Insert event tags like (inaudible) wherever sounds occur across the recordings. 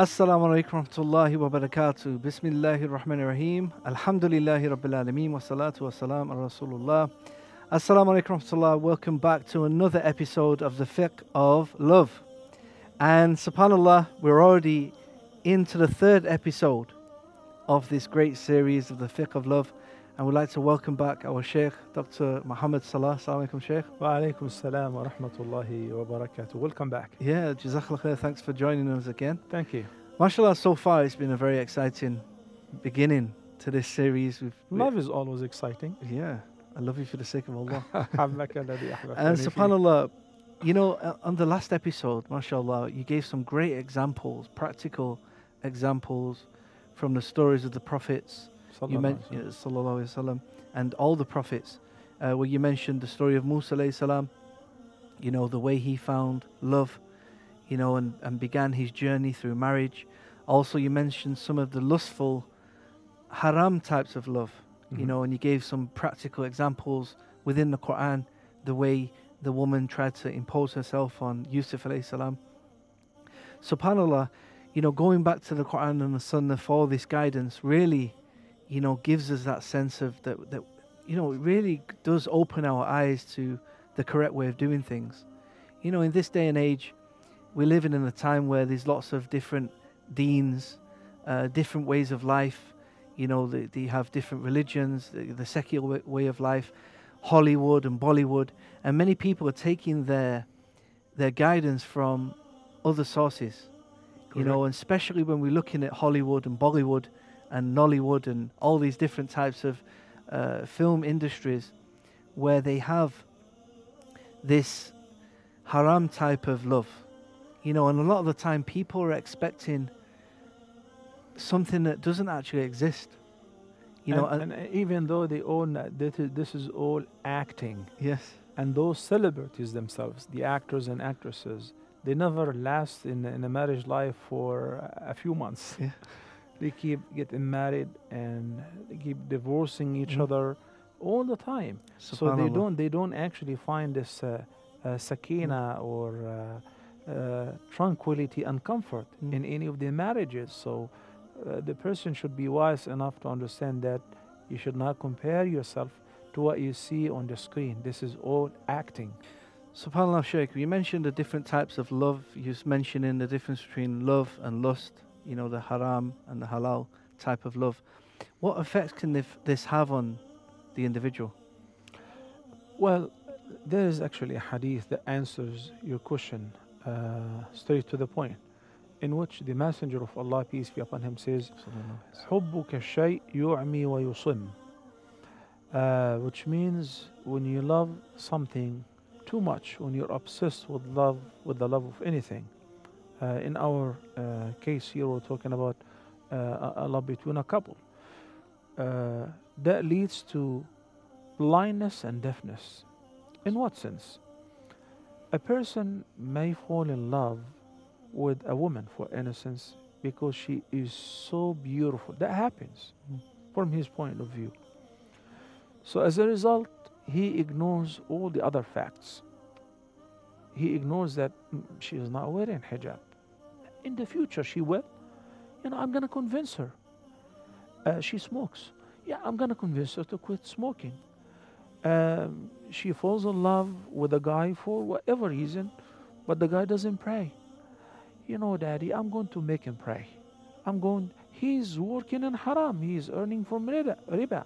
Assalamu alaikum warahmatullahi wabarakatuh. Bismillahir Rahmanir Rahim. Alhamdulillahi Rabbil Alameen. Wa salatu wa salam ala Rasulullah. Assalamu alaikum warahmatullah. Welcome back to another episode of the Fiqh of Love. And subhanAllah, we're already into the third episode of this great series of the Fiqh of Love. And we'd like to welcome back our Sheikh, Dr. Muhammad Salah. Assalamu alaikum, Sheikh. Wa alaikum assalam wa rahmatullahi wa barakatuh. Welcome back. Yeah, Jazakallah khair. Thanks for joining us again. Thank you. MashaAllah, so far it's been a very exciting beginning to this series. We've, love is always exciting. Yeah. I love you for the sake of Allah. (laughs) and subhanAllah, you know, uh, on the last episode, mashallah, you gave some great examples, practical examples from the stories of the prophets you alaihi sallallahu alaihi wasallam, and all the prophets, uh, where you mentioned the story of Musa alayhi salam. You know the way he found love, you know, and, and began his journey through marriage. Also, you mentioned some of the lustful, haram types of love. You Mhm. know, and you gave some practical examples within the Quran, the way the woman tried to impose herself on Yusuf alayhi salam. Subhanallah, you know, going back to the Quran and the Sunnah for this guidance really, you know, gives us that sense of that, that you know, it really does open our eyes to the correct way of doing things. You know, in this day and age, we're living in a time where there's lots of different deens, uh, different ways of life. You know, they, they have different religions, the, the secular wa- way of life, Hollywood and Bollywood, and many people are taking their their guidance from other sources. You know, and especially when we're looking at Hollywood and Bollywood and Nollywood and all these different types of uh, film industries where they have this haram type of love. You know, and a lot of the time people are expecting something that doesn't actually exist. You know, and, and- and even though they own that this is, this is all acting, yes, and those celebrities themselves, the actors and actresses, they never last in, in a marriage life for a few months. Yeah. They keep getting married and they keep divorcing each Mhm. other all the time. so they don't they don't actually find this uh, uh, sakina or uh, uh, tranquility and comfort Mm. in any of their marriages so uh, the person should be wise enough to understand that you should not compare yourself to what you see on the screen this is all acting SubhanAllah, Sheikh, you mentioned the different types of love. You was mentioning the difference between love and lust, you know, the haram and the halal type of love. What effects can this have on the individual? Well, there is actually a hadith that answers your question uh, straight to the point, in which the Messenger of Allah, peace be upon him, says, "Hubbuka shay yu'mi wa yusim," uh, which means when you love something too much, when you're obsessed with love, with the love of anything, in our uh, case here we're talking about uh, a- love between a couple uh, that leads to blindness and deafness in what sense a person may fall in love with a woman for instance because she is so beautiful. That happens Mm. from his point of view. So as a result, he ignores all the other facts. He ignores that mm, she is not wearing hijab. In the future, she will. You know, I'm going to convince her. Uh, she smokes. Yeah, I'm going to convince her to quit smoking. Um, she falls in love with a guy for whatever reason, but the guy doesn't pray you know, daddy, I'm going to make him pray. I'm going, he's working in haram. He's earning from riba.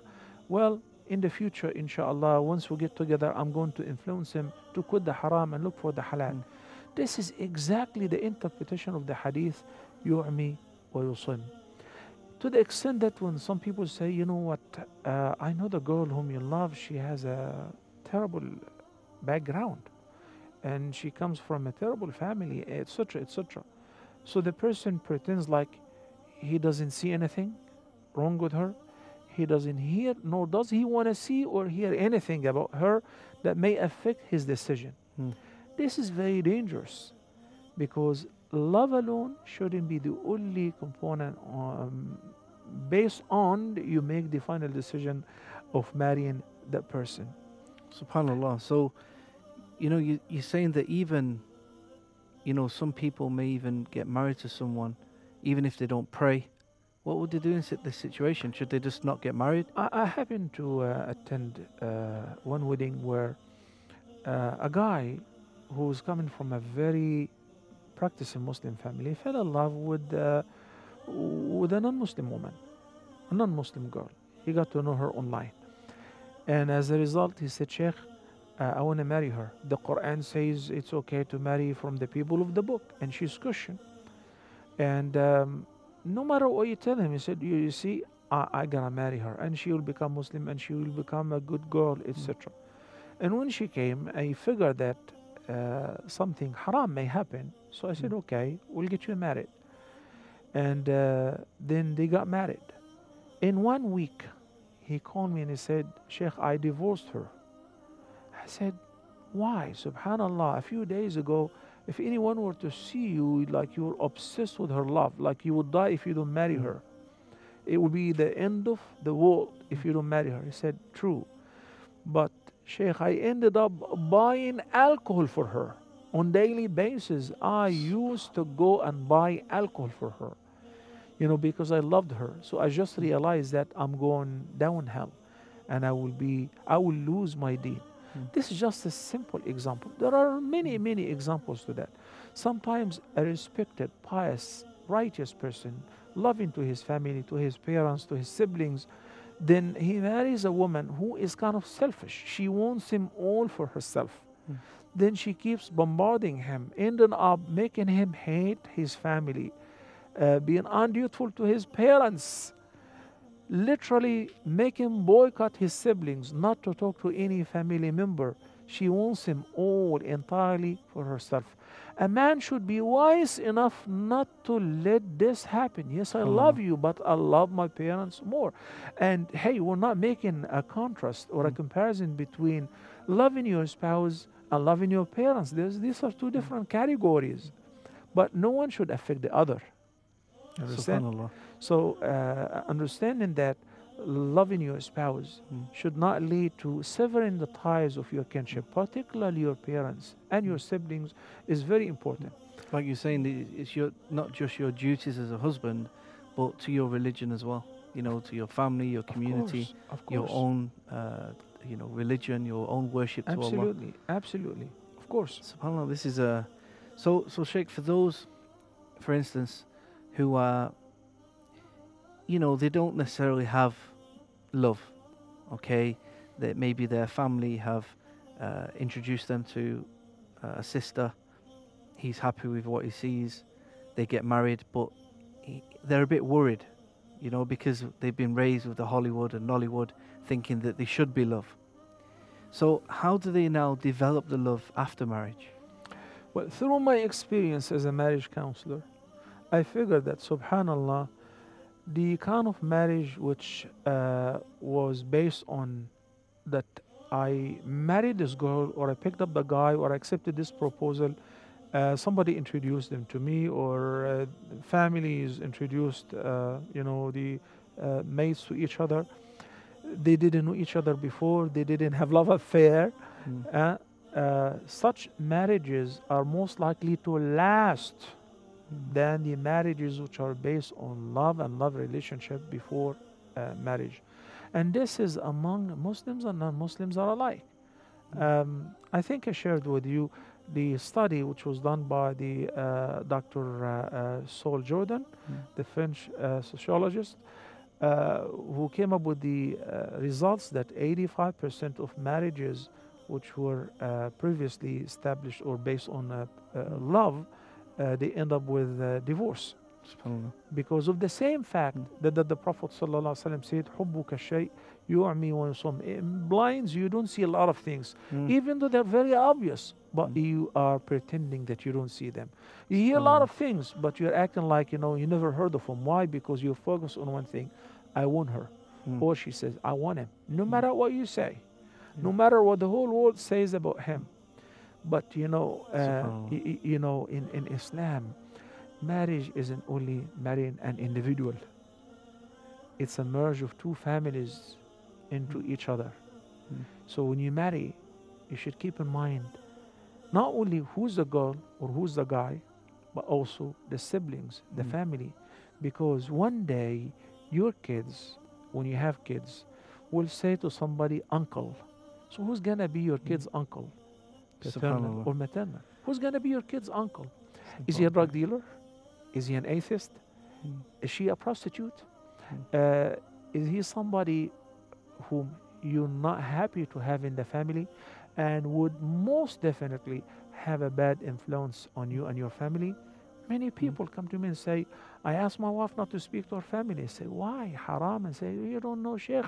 Well, in the future, inshallah, once we get together, I'm going to influence him to quit the haram and look for the halal. Mm. This is exactly the interpretation of the hadith, yu'mi wa yusim. To the extent that when some people say, you know what, uh, I know the girl whom you love, she has a terrible background and she comes from a terrible family, etc., etc. So the person pretends like he doesn't see anything wrong with her. He doesn't hear, nor does he want to see or hear anything about her that may affect his decision. Hmm. This is very dangerous because love alone shouldn't be the only component um, based on you make the final decision of marrying that person. Subhanallah. So, you know, you, you're saying that even, you know, some people may even get married to someone, even if they don't pray. What would they do in this situation? Should they just not get married? I, I happened to uh, attend uh, one wedding where uh, a guy who was coming from a very practicing Muslim family fell in love with uh, with a non-Muslim woman, a non-Muslim girl. He got to know her online, and as a result, he said, "Sheikh, uh, I want to marry her. The Quran says it's okay to marry from the people of the book, and she's Christian. And um, no matter what you tell him, he said, "You, you see, I, I gotta marry her, and she will become Muslim, and she will become a good girl, etc." And when she came, I figured that uh, something haram may happen. So I said, Mm. "Okay, we'll get you married." And uh, then they got married. In one week, he called me and he said, "Sheikh, I divorced her." I said, Why? Subhanallah. A few days ago, if anyone were to see you like you're obsessed with her love, like you would die if you don't marry her, it would be the end of the world if you don't marry her. He said, True. But Sheikh, I ended up buying alcohol for her on daily basis. I used to go and buy alcohol for her, you know, because I loved her. So I just realized that I'm going downhill and I will be, I will lose my deed. Mm. This is just a simple example. There are many, many examples to that. Sometimes a respected, pious, righteous person, loving to his family, to his parents, to his siblings, then he marries a woman who is kind of selfish. She wants him all for herself. Mm. Then she keeps bombarding him, ending up making him hate his family, uh, being undutiful to his parents, literally making him boycott his siblings, not to talk to any family member. She wants him all entirely for herself. A man should be wise enough not to let this happen. Yes, I Allah. love you, but I love my parents more. And hey, we're not making a contrast or a Mm. comparison between loving your spouse and loving your parents. There's, these are two different categories. But no one should affect the other. Understand? So, uh, understanding that loving your spouse Mm. should not lead to severing the ties of your kinship, particularly your parents and your siblings, is very important. Like you're saying, it's your not just your duties as a husband, but to your religion as well. You know, to your family, your community, of course, of your own, uh, you know, religion, your own worship to Allah. absolutely, absolutely, of course. Subhanallah, this is a. So, so Sheikh, for those, for instance, who are, you know, they don't necessarily have love, okay? That maybe their family have uh, introduced them to uh, a sister. He's happy with what he sees. They get married, but he, they're a bit worried, you know, because they've been raised with the Hollywood and Nollywood, thinking that they should be love. So, how do they now develop the love after marriage? Well, through my experience as a marriage counselor, I figured that, subhanAllah, the kind of marriage which uh, was based on that I married this girl, or I picked up the guy, or I accepted this proposal, uh, somebody introduced them to me, or uh, families introduced, uh, you know, the uh, mates to each other. They didn't know each other before, they didn't have love affair. Mm. Uh, uh, such marriages are most likely to last than the marriages which are based on love and love relationship before uh, marriage. And this is among Muslims and non-Muslims are alike. Um, I think I shared with you the study which was done by the uh, Dr. Uh, uh, Saul Jordan, Mm. the French uh, sociologist, uh, who came up with the uh, results that 85% of marriages which were uh, previously established or based on uh, uh, love, uh, they end up with uh, divorce. Because of the same fact mm. that, that the Prophet ﷺ said, yu'mi wa yusim In blinds, you don't see a lot of things, mm. even though they're very obvious, but mm. you are pretending that you don't see them. You hear a lot of things, but you're acting like, you know, you never heard of them. Why? Because you focus on one thing. I want her. Mm. Or she says, I want him. No mm. matter what you say, mm. no matter what the whole world says about him, but you know, uh, y- you know, in, in Islam, marriage isn't only marrying an individual. It's a merge of two families into Mm. each other. Mm. So when you marry, you should keep in mind not only who's the girl or who's the guy, but also the siblings, the Mm. family. because one day your kids, when you have kids, will say to somebody, uncle. So who's gonna be your kid's uncle? Paternal or maternal? Who's gonna be your kid's uncle? Is he a drug dealer? Is he an atheist? Mm. Is she a prostitute? Uh, is he somebody whom you're not happy to have in the family and would most definitely have a bad influence on you and your family? Many people come to me and say, I asked my wife not to speak to her family. I say, why? Haram. And say, you don't know, Sheikh,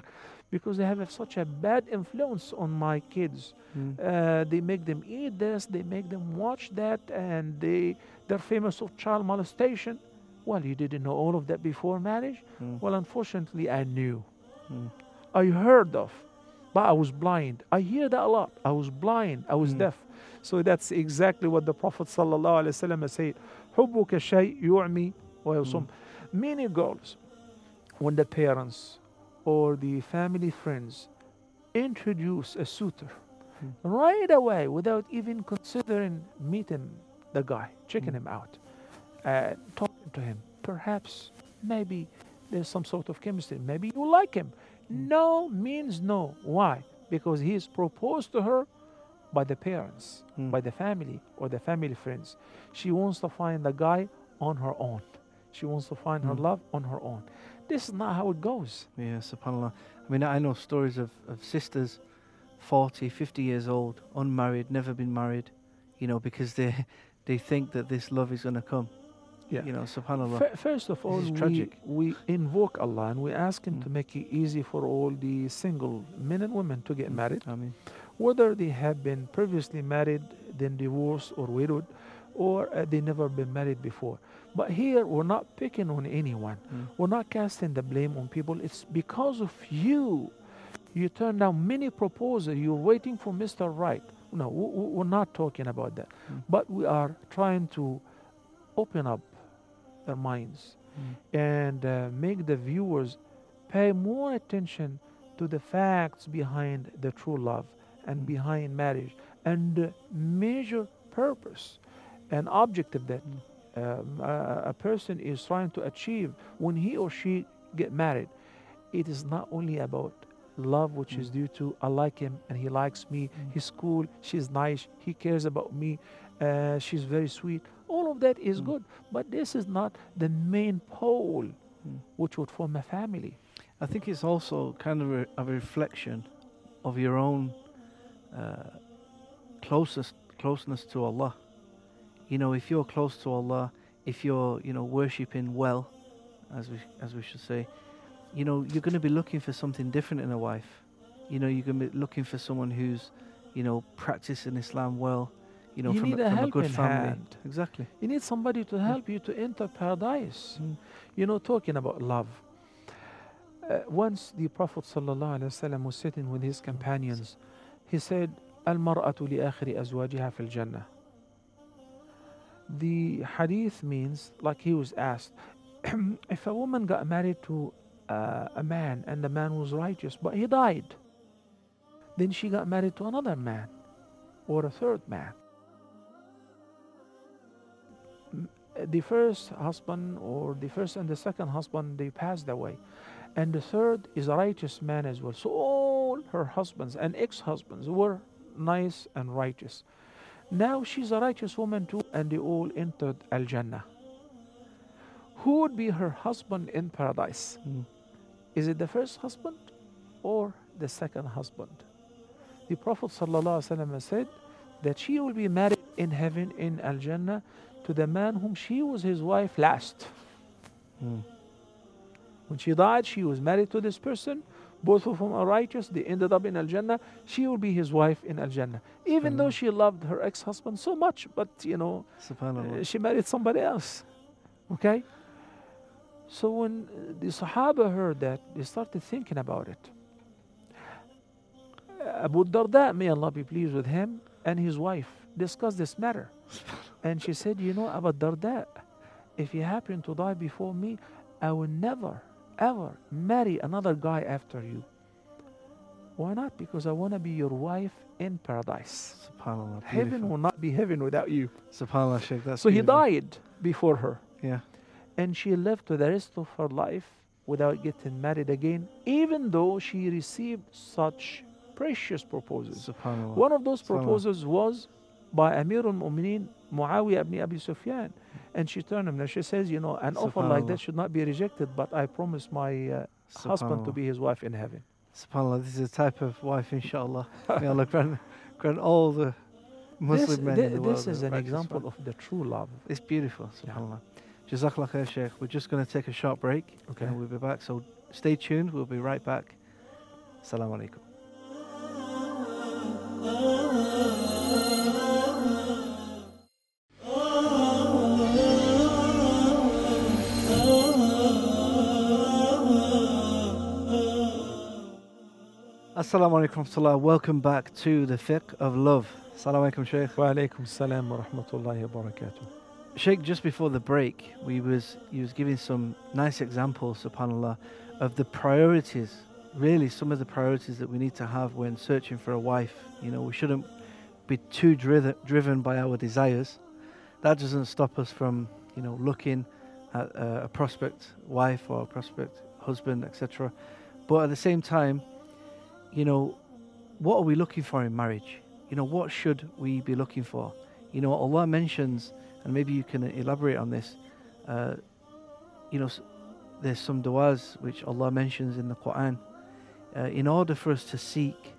because they have such a bad influence on my kids. Mm. Uh, they make them eat this, they make them watch that, and they they're famous of child molestation. Well, you didn't know all of that before marriage. Mm. Well, unfortunately, I knew. Mm. I heard of, but I was blind. I hear that a lot. I was blind. I was Mm. deaf. So that's exactly what the Prophet wasallam said. حبك شيء يعمي ويصم. Many girls, when the parents or the family friends introduce a suitor Mm. right away without even considering meeting the guy, checking Mm. him out, uh, talking to him. Perhaps, maybe there's some sort of chemistry. Maybe you like him. Mm. No means no. Why? Because he's proposed to her by the parents, Mm. by the family, or the family friends. She wants to find the guy on her own. She wants to find her Mm. love on her own. This is not how it goes. Yeah, subhanAllah. I mean, I know stories of, of sisters, 40, 50 years old, unmarried, never been married, you know, because they (laughs) they think that this love is going to come. Yeah. You know, subhanAllah. Fir- First of all, we, tragic. we invoke Allah and we ask Him Mm. to make it easy for all the single men and women to get married, I mean, whether they have been previously married, then divorced, or widowed, or uh, they never been married before. But here, we're not picking on anyone. mm, We're not casting the blame on people. It's because of you. You turned down many proposals. You're waiting for Mr. Right. No, we're not talking about that. Mm. But we are trying to open up their minds mm, and uh, make the viewers pay more attention to the facts behind the true love and behind marriage and the major purpose and objective that Mm. um, a, a person is trying to achieve when he or she get married. It is not only about love which is Mm. due to I like him and he likes me, Mm. he's cool, she's nice, he cares about me, uh, she's very sweet. All of that is Mm. good, but this is not the main pole Mm. which would form a family. I think it's also kind of a, a reflection of your own uh, closest closeness to Allah. You know, if you're close to Allah, if you're you know worshiping well, as we as we should say, you know you're going to be looking for something different in a wife. You know, you're going to be looking for someone who's you know practicing Islam well. You know, You from, a, from a good family. hand. Exactly. You need somebody to help you to enter paradise. Mm. You know, talking about love. Uh, once the Prophet ﷺ was sitting with his companions, he said, Al li Jannah. The hadith means, like he was asked, (clears throat) if a woman got married to uh, a man and the man was righteous but he died, then she got married to another man or a third man. The first husband or the first and the second husband they passed away, and the third is a righteous man as well. So her husbands and ex husbands were nice and righteous. Now she's a righteous woman too, and they all entered Al Jannah. Who would be her husband in paradise? Mm. Is it the first husband or the second husband? The Prophet ﷺ said that she will be married in heaven in Al Jannah to the man whom she was his wife last. Mm. When she died, she was married to this person. Both of whom are righteous. They ended up in Al Jannah. She will be his wife in Al Jannah. Even though she loved her ex husband so much, but you know, uh, she married somebody else. Okay? So when uh, the Sahaba heard that, they started thinking about it. Abu Darda, may Allah be pleased with him, and his wife discussed this matter. And she said, You know, Abu Darda, if you happen to die before me, I will never, ever marry another guy after you. Why not? Because I want to be your wife in paradise. Subhanallah. Heaven will not be heaven without you. Subhanallah, Sheikh. That's So he died before her. Yeah. and she lived the rest of her life without getting married again, even though she received such precious proposals. Subhanallah. One of those proposals was by Amir al-Mu'mineen Muawiyah ibn Abi Sufyan. And she turned him and she says, you know, an offer like that should not be rejected, but I promise my uh, husband to be his wife in heaven. Subhanallah, this is the type of wife, inshallah. (laughs) May Allah grant, grant all the Muslim this men thi- in the world. this is an example of the true love. It's beautiful, Yeah. subhanAllah. Jazakallah khair, Sheikh. We're just going to take a short break Okay. and we'll be back. So stay tuned. We'll be right back. Assalamu alaikum. Assalamu alaikum warahmatullah. Welcome back to the fiqh of love. Assalamu alaikum, Sheikh. Wa alaikum salam wa rahmatullahi wa barakatuh. Sheikh, just before the break, we was he was giving some nice examples, subhanallah, of the priorities. Really, some of the priorities that we need to have when searching for a wife. You know, we shouldn't be too driven driven by our desires. That doesn't stop us from, you know, looking at uh, a prospect wife or a prospect husband, etc. But at the same time, you know, what are we looking for in marriage? You know, what should we be looking for? You know, Allah mentions and maybe you can elaborate on this. Uh, you know, there's some du'as which Allah mentions in the Quran. Uh, in order for us to seek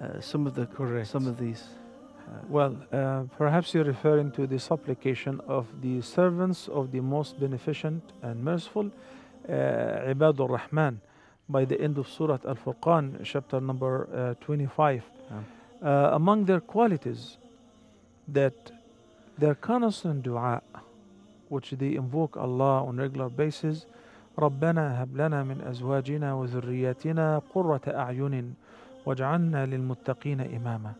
uh, some of the Correct. some of these, uh, Well, uh, perhaps you're referring to the supplication of the servants of the most beneficent and merciful, uh, Ibadur Rahman, by the end of Surah Al Furqan, chapter number uh, 25. Um. Uh, among their qualities, that their constant dua, which they invoke Allah on regular basis, ربنا هب لنا من أزواجنا وذرياتنا قرة أعين واجعلنا للمتقين إماما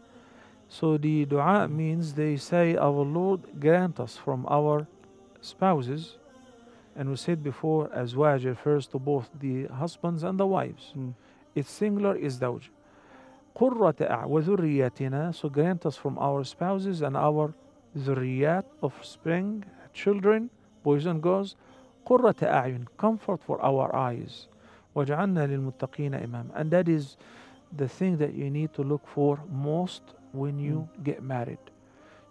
so the dua means they say, Our Lord, grant us from our spouses. And we said before, azwaj refers to both the husbands and the wives. mm, Its singular is zawj. قرة أع- وذرياتنا, so grant us from our spouses and our ذريات, offspring, children, boys and girls, قرة أعين, comfort for our eyes. وجعلنا للمتقين إمام. And that is the thing that you need to look for most when you get married.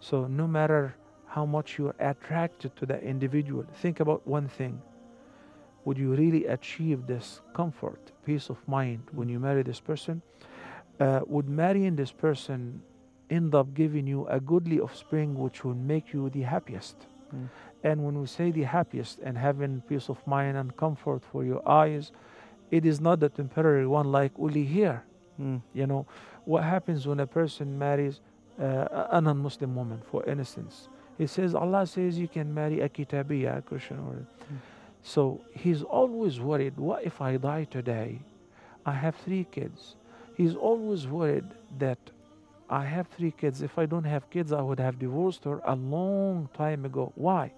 So no matter how much you're attracted to that individual, think about one thing. Would you really achieve this comfort, peace of mind when you marry this person? Uh, would marrying this person end up giving you a goodly offspring which will make you the happiest? Mm. And when we say the happiest and having peace of mind and comfort for your eyes, it is not the temporary one like only here. mm, You know, what happens when a person marries uh, a non Muslim woman, for instance? He says, Allah says you can marry a kitabiya, a Christian or. Hmm. So he's always worried, what if I die today? I have three kids. He's always worried that I have three kids. If I don't have kids, I would have divorced her a long time ago. Why?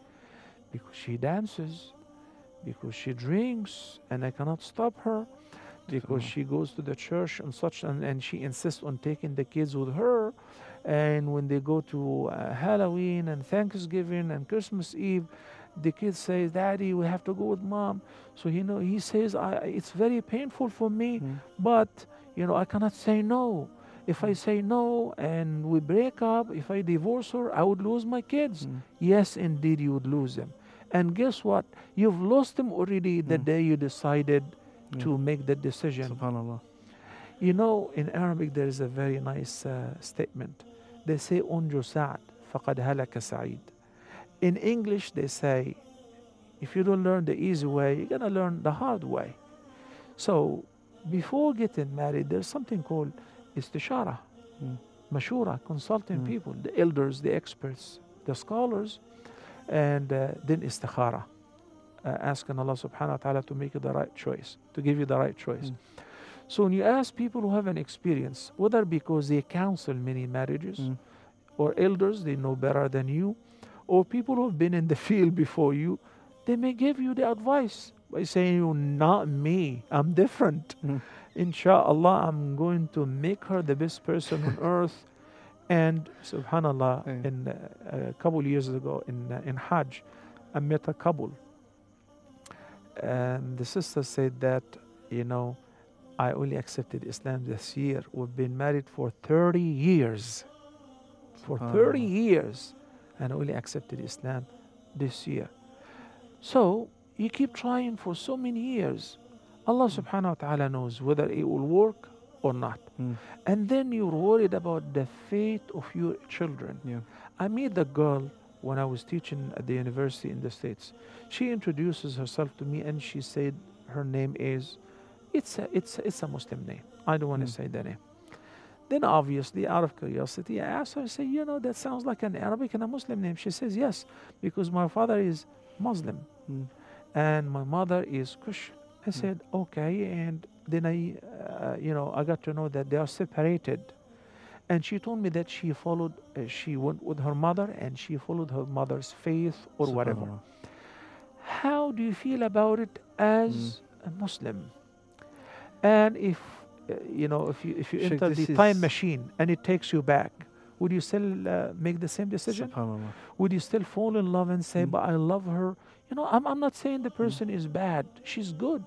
Because she dances, because she drinks, and I cannot stop her, because she goes to the church and such, and, and she insists on taking the kids with her. And when they go to uh, Halloween and Thanksgiving and Christmas Eve, the kid says, "Daddy, we have to go with mom." So you know, he says, I, "It's very painful for me, mm, but you know, I cannot say no. If I say no and we break up, if I divorce her, I would lose my kids." mm. Yes, indeed, you would lose them. And guess what? You've lost them already the Mm. day you decided to make that decision. Subhanallah. You know, in Arabic, there is a very nice uh, statement. They say, "Unju Sa'd, faqad halaka Sa'id." In English, they say, if you don't learn the easy way, you're gonna learn the hard way. So, before getting married, there's something called istishara, Mm. mashura, consulting Mm. people, the elders, the experts, the scholars, and uh, then istikhara, uh, asking Allah subhanahu wa ta'ala to make you the right choice, to give you the right choice. Mm. So when you ask people who have an experience, whether because they counsel many marriages, Mm. or elders, they know better than you, or people who have been in the (laughs) field before you, they may give you the advice by saying, "You not me, I'm different. Mm. Inshallah, I'm going to make her the best person on (laughs) earth." And Subhanallah, Yeah. in uh, a couple years ago in uh, in Hajj, I met a couple. And the sister said that, you know, I only accepted Islam this year. We've been married for 30 years. For 30 years. And I only accepted Islam this year. So you keep trying for so many years. Allah subhanahu wa ta'ala knows whether it will work or not. Mm. And then you're worried about the fate of your children. Yeah. I met the girl when I was teaching at the university in the States. She introduces herself to me and she said her name is, it's a, it's, a- it's a Muslim name. I don't want to Mm. say the name. Then obviously, out of curiosity, I asked her, I say, you know, that sounds like an Arabic and a Muslim name. She says, yes, because my father is Muslim Mm. and my mother is Christian. I Mm. said, okay. And then I, uh, you know, I got to know that they are separated. And she told me that she followed, uh, she went with her mother and she followed her mother's faith or whatever. How do you feel about it as a Muslim? And if, uh, you know, if you, if you Sheikh, enter the time machine and it takes you back, would you still uh, make the same decision? Would you still fall in love and say, Mm. but I love her? You know, I'm, I'm not saying the person is bad. She's good,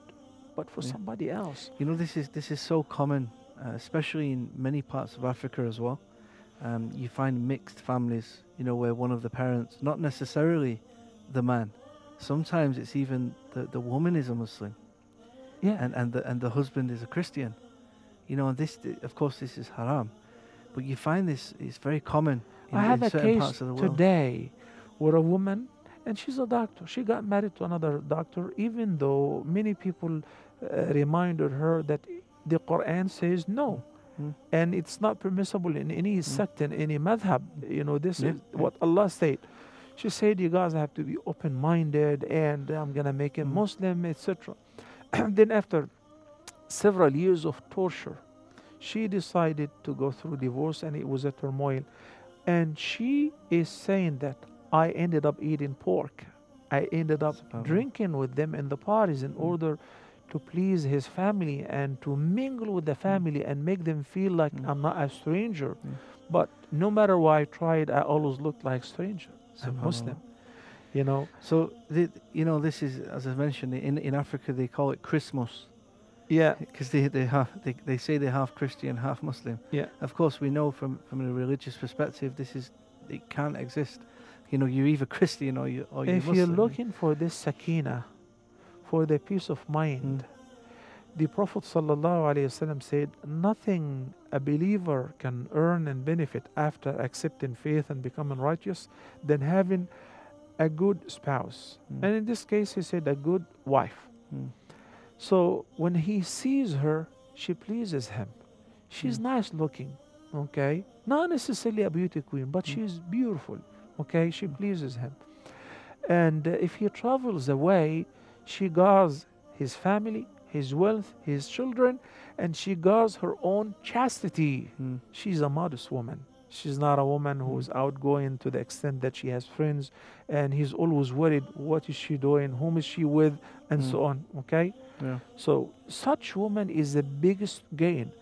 but for Yeah. somebody else. You know, this is this is so common, uh, especially in many parts of Africa as well. Um, you find mixed families, you know, where one of the parents, not necessarily the man, sometimes it's even the, the woman is a Muslim Yeah. and, and the and the husband is a Christian. You know, and this of course this is haram. But you find this is very common in, I have in a certain case parts of the world. today where a woman, and she's a doctor, she got married to another doctor, even though many people uh, reminded her that the Quran says no. Mm. And it's not permissible in any sect, in any madhab. You know, this Yeah, is what Allah said. She said, You guys have to be open minded, and I'm going to make him Mm. Muslim, etc. (clears throat) then, after several years of torture, she decided to go through divorce, and it was a turmoil. And she is saying that I ended up eating pork. I ended up drinking with them in the parties in Mm. order to please his family and to mingle with the family and make them feel like Mm. I'm not a stranger. Mm. But no matter what I tried, I always looked like a stranger. I'm Muslim. You know, So, the, you know, this is as I mentioned in in Africa they call it Chrislam yeah, because they they have they, they say they're half Christian, half Muslim. yeah. Of course, we know from from a religious perspective, this is it can't exist. You know, you're either Christian or you or you're if Muslim. you're looking for this sakina, for the peace of mind, Mm. the Prophet ﷺ said, Nothing a believer can earn and benefit after accepting faith and becoming righteous than having a good spouse. Mm. And in this case, he said, a good wife. Mm. So when he sees her, she pleases him. She's Mm. nice looking, okay? Not necessarily a beauty queen, but Mm. she's beautiful, okay? She pleases him. And uh, if he travels away, she guards his family, his wealth, his children, and she guards her own chastity. Mm. She's a modest woman. She's not a woman Mm. who's outgoing to the extent that she has friends and he's always worried what is she doing, whom is she with, and Mm. so on. Okay? Yeah. So such woman is the biggest gain.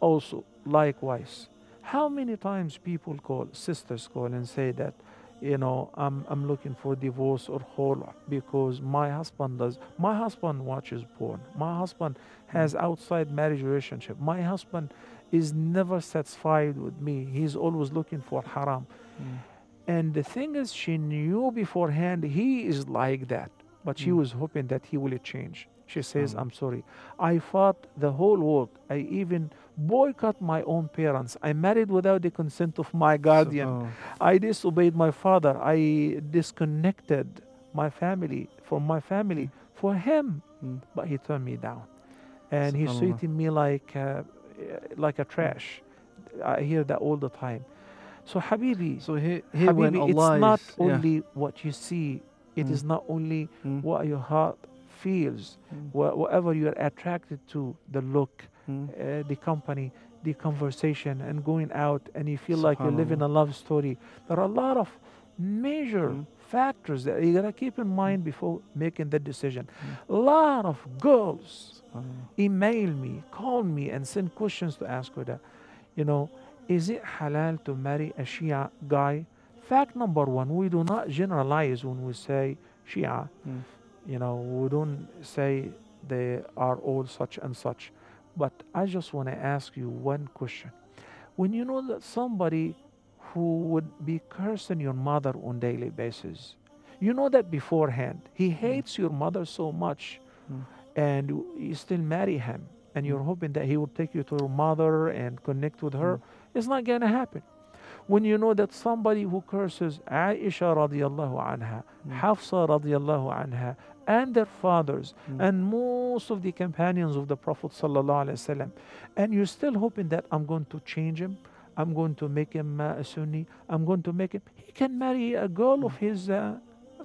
Also, likewise, how many times people call, sisters call and say that, you know, I'm, I'm looking for divorce or khul because my husband does, my husband watches porn. My husband has outside marriage relationship. My husband is never satisfied with me. He's always looking for haram. Mm. And the thing is, she knew beforehand he is like that, but she Mm. was hoping that he will change. She says, Subhanallah. I'm sorry. I fought the whole world. I even boycott my own parents. I married without the consent of my guardian. Subhanallah. I disobeyed my father. I disconnected my family from my family for him, Mm. but he turned me down. And he's Subhanallah. treating me like, uh, like a trash. I hear that all the time. So, Habibi, So here, here Habibi, it's not is, yeah. only what you see, It is Mm. not only Mm. what your heart feels, Mm. wha- whatever you're attracted to, the look, Mm. uh, the company, the conversation, and going out, and you feel like you're living a love story. There are a lot of major Mm. Factors that you gotta keep in mind before making that decision. A lot of girls email me, call me, and send questions to ask her that. You know, is it halal to marry a Shia guy? Fact number one, we do not generalize when we say Shia. Mm. you know, we don't say they are all such and such. But I just want to ask you one question. When you know that somebody who would be cursing your mother on daily basis, you know that beforehand. He hates your mother so much Mm. and you still marry him and you're Mm. hoping that he will take you to your mother and connect with her. Mm. It's not going to happen. When you know that somebody who curses Aisha radiallahu anha, Mm. Hafsa radiallahu anha, and their fathers, Mm. and most of the companions of the Prophet sallallahu alaihi wasallam, and you're still hoping that I'm going to change him, I'm going to make him uh, a Sunni, I'm going to make him, he can marry a girl of his uh,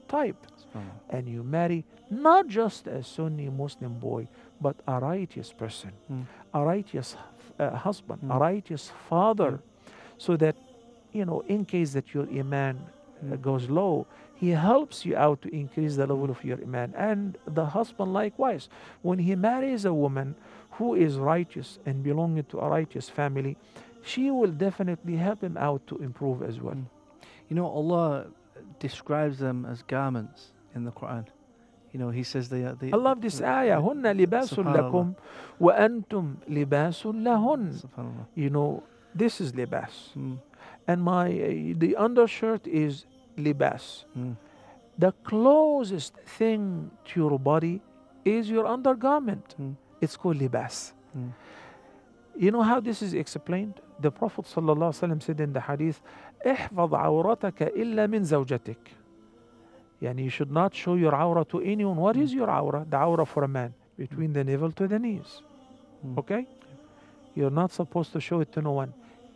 type, and you marry not just a Sunni Muslim boy, but a righteous person, Mm. a righteous uh, husband, a Mm. righteous father, so that you know, in case that your iman uh, Mm. goes low, he helps you out to increase the level of your iman. And the husband likewise, when he marries a woman who is righteous and belonging to a righteous family, she will definitely help him out to improve as well. Mm. You know, Allah describes them as garments in the Quran. You know, He says they are. They, I love this ayah. Hunna libasun lakum wa antum libasun lahun. You know, this is libas. Mm. And my uh, the undershirt is libas. Mm. The closest thing to your body is your undergarment. Mm. It's called libas. Mm. You know how this is explained? The Prophet ﷺ said in the hadith, احفظ عورتك إلا من زوجتك. Yani you should not show your aura to anyone. What is your aura? The aura for a man, between the navel to the knees. Mm. Okay? You're not supposed to show it to no one.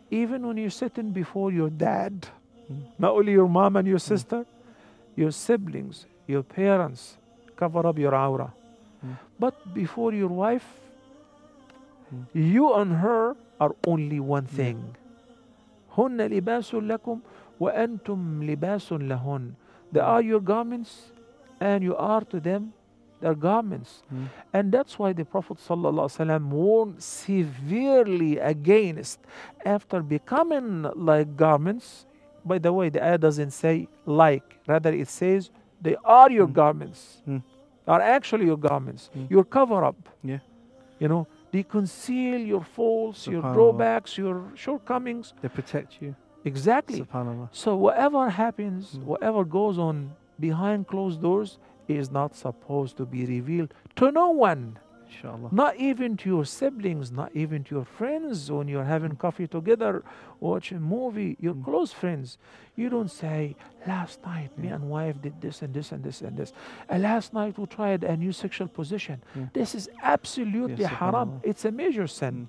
Even when you're sitting before your dad, Mm. not only your mom and your sister, your siblings, your parents, cover up your aura. Mm. But before your wife, Mm. you and her are only one thing. هن لباس لكم وأنتم لباس لهن. They are your garments and you are to them their garments. Mm. And that's why the Prophet ﷺ warned severely against after becoming like garments. By the way, the ayah doesn't say like, rather it says they are your Mm. garments. Mm. Are actually your garments. Mm. Your cover up. Yeah. You know, they conceal your faults, your drawbacks, your shortcomings. They protect you. Exactly. Subhanallah. So whatever happens, Mm. whatever goes on behind closed doors is not supposed to be revealed to no one. Inshallah. Not even to your siblings, not even to your friends when you're having coffee together, watching a movie, your Mm. close friends. You don't say, last night me and wife did this and this and this and this. And last night we tried a new sexual position. Yeah. This is absolutely haram. It's a major sin.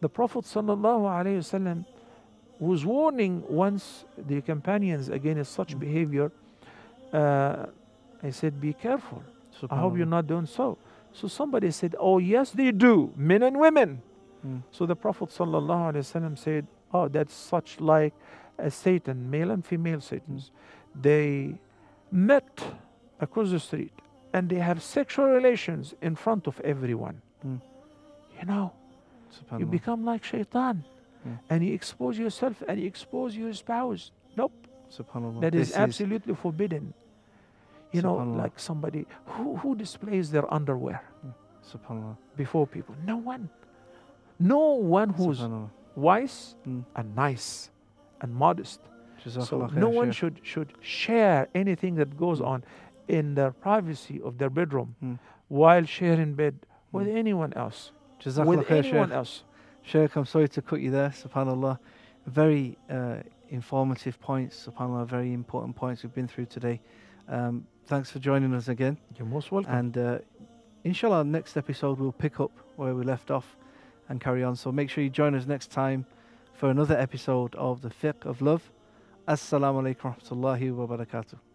The Prophet sallallahu alaihi wasallam was warning once the companions against such Mm. behavior. Uh, I said, be careful. I hope you're not doing so. So somebody said, Oh, yes, they do, men and women. Mm. So the Prophet ﷺ said, Oh, that's such like a Satan, male and female Satans. They met across the street and they have sexual relations in front of everyone. Mm. You know, you become like shaitan Mm. and you expose yourself and you expose your spouse. Nope. That is This absolutely forbidden. You know, like somebody who, who displays their underwear Subhanallah. before people. No one. No one who's wise Mm. and nice and modest. So no one should should share anything that goes Mm. on in the privacy of their bedroom Mm. while sharing bed with Mm. anyone else. Jazakallah with anyone Shaykh. else. Sheikh, I'm sorry to cut you there. Subhanallah. Very uh, informative points. Subhanallah. Very important points we've been through today. Um, thanks for joining us again. You're most welcome. And uh, inshallah, next episode we'll pick up where we left off and carry on. So make sure you join us next time for another episode of the Fiqh of Love. Assalamu alaikum wa rahmatullahi wa barakatuh.